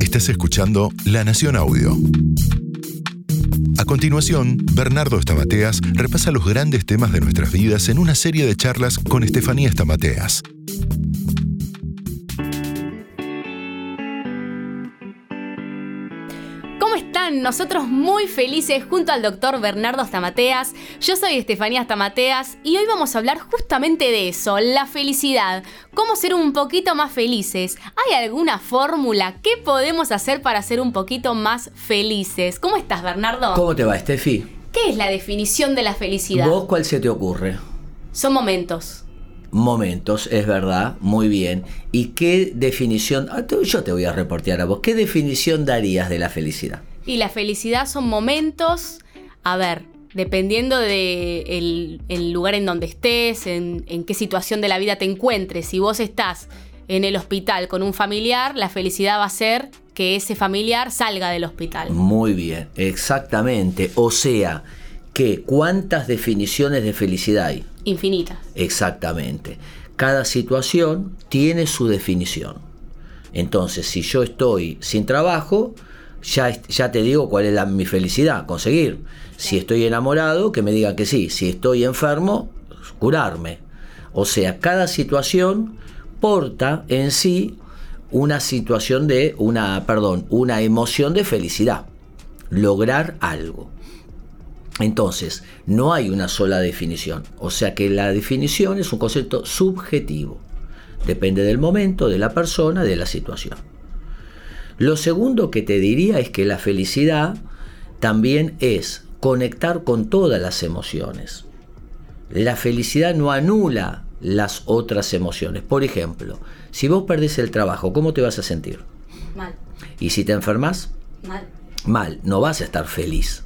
Estás escuchando La Nación Audio. A continuación, Bernardo Estamateas repasa los grandes temas de nuestras vidas en una serie de charlas con Estefanía Estamateas. Nosotros muy felices junto al doctor Bernardo Stamateas. Yo soy Estefanía Stamateas y hoy vamos a hablar justamente de eso, la felicidad. Cómo ser un poquito más felices. ¿Hay alguna fórmula? ¿Qué podemos hacer para ser un poquito más felices? ¿Cómo estás, Bernardo? ¿Cómo te va, Estefi? ¿Qué es la definición de la felicidad? ¿Vos cuál se te ocurre? Son momentos momentos, es verdad, muy bien. ¿Y qué definición, ah, yo te voy a reportear a vos, qué definición darías de la felicidad? Y la felicidad son momentos, a ver, dependiendo del el lugar en donde estés, en, en qué situación de la vida te encuentres. Si vos estás en el hospital con un familiar, la felicidad va a ser que ese familiar salga del hospital. Muy bien, exactamente. O sea, que ¿cuántas definiciones de felicidad hay? Infinitas. Exactamente. Cada situación tiene su definición. Entonces, si yo estoy sin trabajo, ya, te digo cuál es mi felicidad, conseguir. Si estoy enamorado, que me digan que sí. Si estoy enfermo, curarme. O sea, cada situación porta en sí una situación de, una, perdón, una emoción de felicidad. Lograr algo. Entonces, no hay una sola definición. O sea que la definición es un concepto subjetivo. Depende del momento, de la persona, de la situación. Lo segundo que te diría es que la felicidad también es conectar con todas las emociones. La felicidad no anula las otras emociones. Por ejemplo, si vos perdés el trabajo, ¿cómo te vas a sentir? Mal. ¿Y si te enfermas? Mal. Mal, no vas a estar feliz.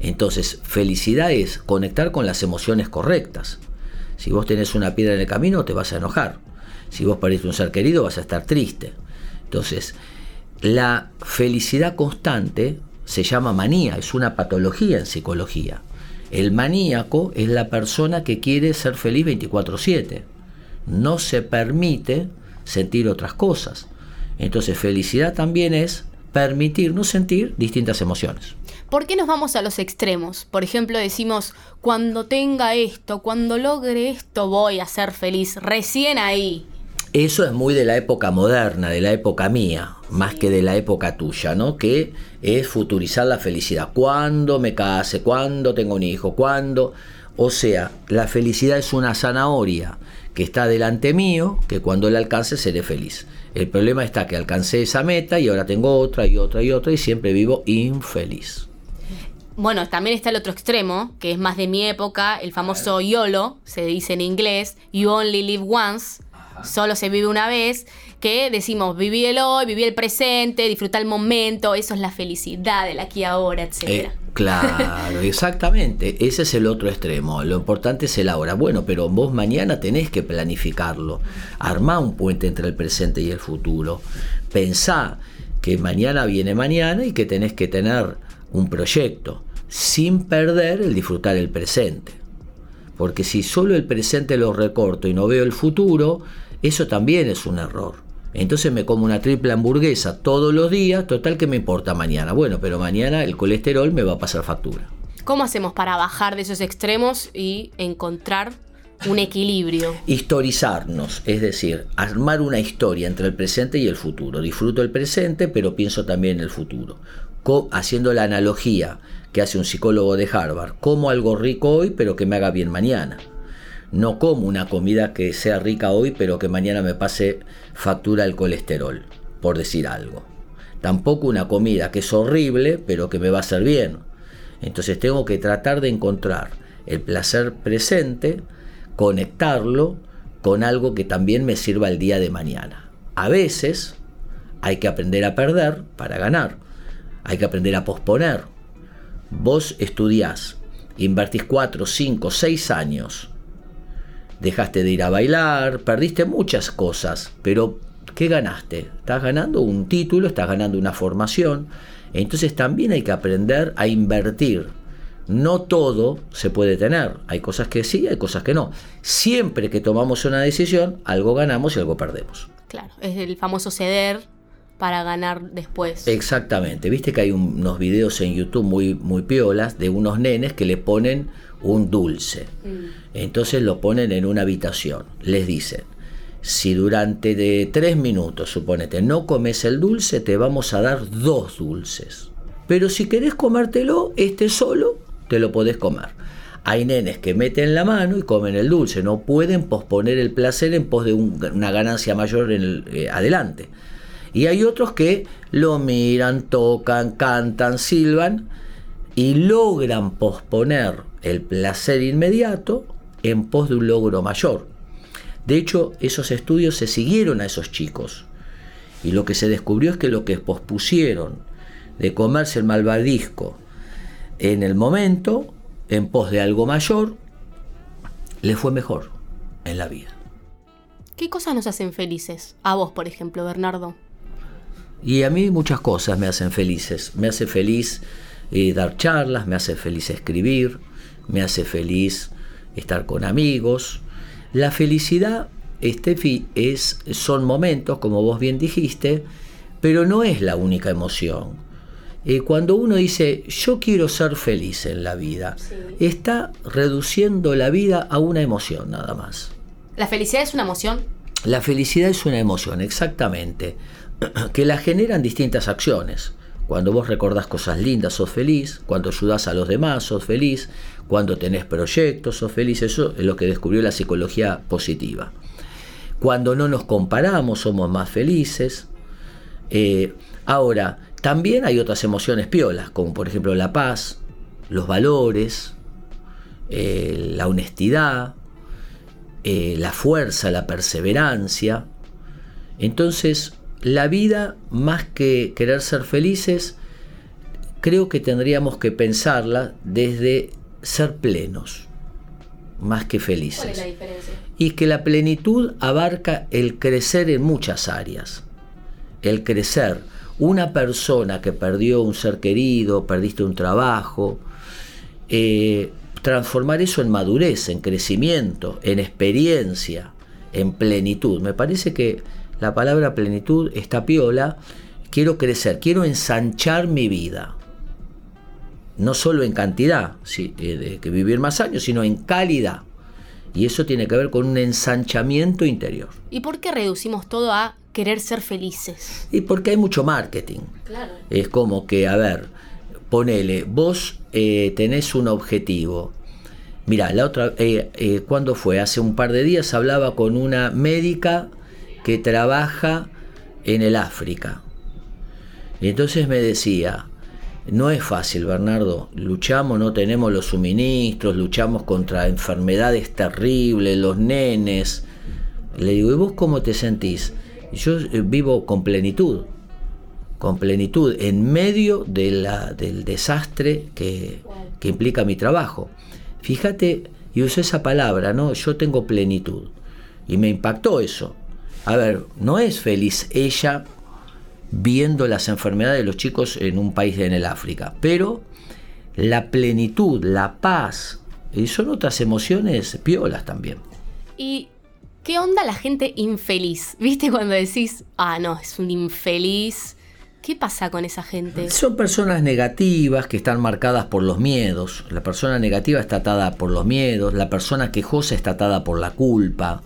Entonces, felicidad es conectar con las emociones correctas. Si vos tenés una piedra en el camino, te vas a enojar. Si vos perdiste un ser querido, vas a estar triste. Entonces, la felicidad constante se llama manía, es una patología en psicología. El maníaco es la persona que quiere ser feliz 24/7. No se permite sentir otras cosas. Entonces felicidad también es permitirnos sentir distintas emociones. ¿Por qué nos vamos a los extremos? Por ejemplo, decimos, cuando tenga esto, cuando logre esto, voy a ser feliz. Recién ahí. Eso es muy de la época moderna, de la época mía, más que de la época tuya, ¿no? Que es futurizar la felicidad. ¿Cuándo me case? ¿Cuándo tengo un hijo? ¿Cuándo? O sea, la felicidad es una zanahoria que está delante mío, que cuando la alcance seré feliz. El problema está que alcancé esa meta y ahora tengo otra y otra y otra y siempre vivo infeliz. Bueno, también está el otro extremo, que es más de mi época, el famoso YOLO, se dice en inglés, You Only Live Once solo se vive una vez, que decimos viví el hoy, viví el presente, disfruta el momento, eso es la felicidad del aquí ahora, etc. Eh, claro, exactamente. Ese es el otro extremo. Lo importante es el ahora. Bueno, pero vos mañana tenés que planificarlo. Armá un puente entre el presente y el futuro. Pensá que mañana viene mañana y que tenés que tener un proyecto sin perder el disfrutar el presente. Porque si solo el presente lo recorto y no veo el futuro, eso también es un error. Entonces me como una triple hamburguesa todos los días, total que me importa mañana. Bueno, pero mañana el colesterol me va a pasar factura. ¿Cómo hacemos para bajar de esos extremos y encontrar un equilibrio? Historizarnos, es decir, armar una historia entre el presente y el futuro. Disfruto el presente, pero pienso también en el futuro. Haciendo la analogía que hace un psicólogo de Harvard, como algo rico hoy, pero que me haga bien mañana. No como una comida que sea rica hoy, pero que mañana me pase factura el colesterol, por decir algo. Tampoco una comida que es horrible, pero que me va a hacer bien. Entonces tengo que tratar de encontrar el placer presente, conectarlo con algo que también me sirva el día de mañana. A veces hay que aprender a perder para ganar. Hay que aprender a posponer. Vos estudiás, invertís 4, 5, 6 años dejaste de ir a bailar, perdiste muchas cosas, pero ¿qué ganaste? Estás ganando un título, estás ganando una formación, entonces también hay que aprender a invertir. No todo se puede tener, hay cosas que sí, hay cosas que no. Siempre que tomamos una decisión, algo ganamos y algo perdemos. Claro, es el famoso ceder para ganar después. Exactamente. Viste que hay unos videos en YouTube muy, muy piolas de unos nenes que le ponen un dulce. Mm. Entonces lo ponen en una habitación. Les dicen, si durante de tres minutos, suponete, no comes el dulce, te vamos a dar dos dulces. Pero si querés comértelo, este solo, te lo podés comer. Hay nenes que meten la mano y comen el dulce, no pueden posponer el placer en pos de una ganancia mayor en el, eh, adelante. Y hay otros que lo miran, tocan, cantan, silban y logran posponer el placer inmediato en pos de un logro mayor. De hecho, esos estudios se siguieron a esos chicos y lo que se descubrió es que lo que pospusieron de comerse el malvadisco en el momento, en pos de algo mayor, le fue mejor en la vida. ¿Qué cosas nos hacen felices? A vos, por ejemplo, Bernardo. Y a mí muchas cosas me hacen felices. Me hace feliz eh, dar charlas, me hace feliz escribir, me hace feliz estar con amigos. La felicidad, Estefi, es, son momentos, como vos bien dijiste, pero no es la única emoción. Eh, cuando uno dice, yo quiero ser feliz en la vida, está reduciendo la vida a una emoción nada más. ¿La felicidad es una emoción? La felicidad es una emoción, exactamente que la generan distintas acciones. Cuando vos recordás cosas lindas, sos feliz. Cuando ayudás a los demás, sos feliz. Cuando tenés proyectos, sos feliz. Eso es lo que descubrió la psicología positiva. Cuando no nos comparamos, somos más felices. Eh, ahora, también hay otras emociones piolas, como por ejemplo la paz, los valores, eh, la honestidad, eh, la fuerza, la perseverancia. Entonces, la vida, más que querer ser felices, creo que tendríamos que pensarla desde ser plenos, más que felices. ¿Cuál es la diferencia? Y que la plenitud abarca el crecer en muchas áreas. El crecer. Una persona que perdió un ser querido, perdiste un trabajo, eh, transformar eso en madurez, en crecimiento, en experiencia, en plenitud. Me parece que la palabra plenitud está piola, quiero crecer, quiero ensanchar mi vida. No solo en cantidad, eh, de que vivir más años, sino en calidad. Y eso tiene que ver con un ensanchamiento interior. ¿Y por qué reducimos todo a querer ser felices? Y porque hay mucho marketing. Claro. Es como que, a ver, ponele, vos eh, tenés un objetivo. Mira, la otra, eh, ¿cuándo fue? Hace un par de días hablaba con una médica que trabaja en el África. Y entonces me decía, no es fácil, Bernardo, luchamos, no tenemos los suministros, luchamos contra enfermedades terribles, los nenes. Le digo, ¿y vos cómo te sentís? Yo eh, vivo con plenitud, con plenitud, en medio del desastre que, que implica mi trabajo. Fíjate, y usé esa palabra, ¿no? Yo tengo plenitud. Y me impactó eso. A ver, no es feliz ella viendo las enfermedades de los chicos en un país en el África, pero la plenitud, la paz, y son otras emociones piolas también. ¿Y qué onda la gente infeliz? ¿Viste cuando decís, ah, no, es un infeliz? ¿Qué pasa con esa gente? Son personas negativas que están marcadas por los miedos. La persona negativa está atada por los miedos, la persona quejosa está atada por la culpa,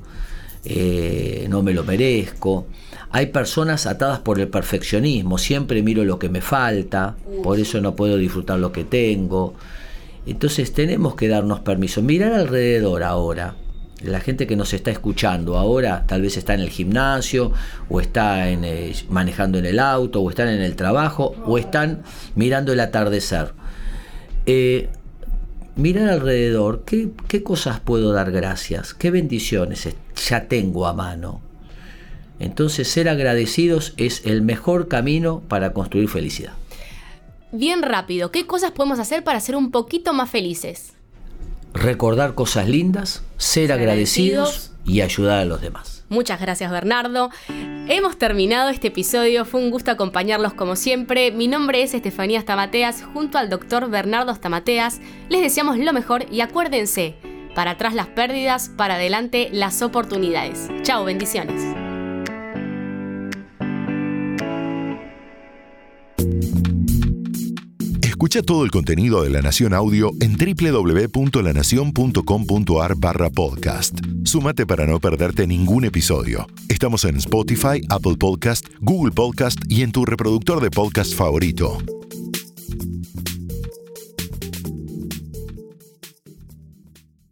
eh, no me lo merezco. Hay personas atadas por el perfeccionismo, siempre miro lo que me falta, por eso no puedo disfrutar lo que tengo. Entonces tenemos que darnos permiso, mirar alrededor ahora. La gente que nos está escuchando ahora tal vez está en el gimnasio o está en, eh, manejando en el auto o están en el trabajo o están mirando el atardecer. Eh, mirar alrededor, ¿qué, ¿qué, cosas puedo dar gracias? ¿Qué bendiciones ya tengo a mano? Entonces ser agradecidos es el mejor camino para construir felicidad. Bien rápido, ¿qué cosas podemos hacer para ser un poquito más felices? Recordar cosas lindas, ser, agradecidos y ayudar a los demás. Muchas gracias Bernardo. Hemos terminado este episodio, fue un gusto acompañarlos como siempre. Mi nombre es Estefanía Stamateas, junto al doctor Bernardo Stamateas. Les deseamos lo mejor y acuérdense, para atrás las pérdidas, para adelante las oportunidades. Chao, bendiciones. Escucha todo el contenido de La Nación Audio en www.lanacion.com.ar barra podcast. Súmate para no perderte ningún episodio. Estamos en Spotify, Apple Podcast, Google Podcast y en tu reproductor de podcast favorito.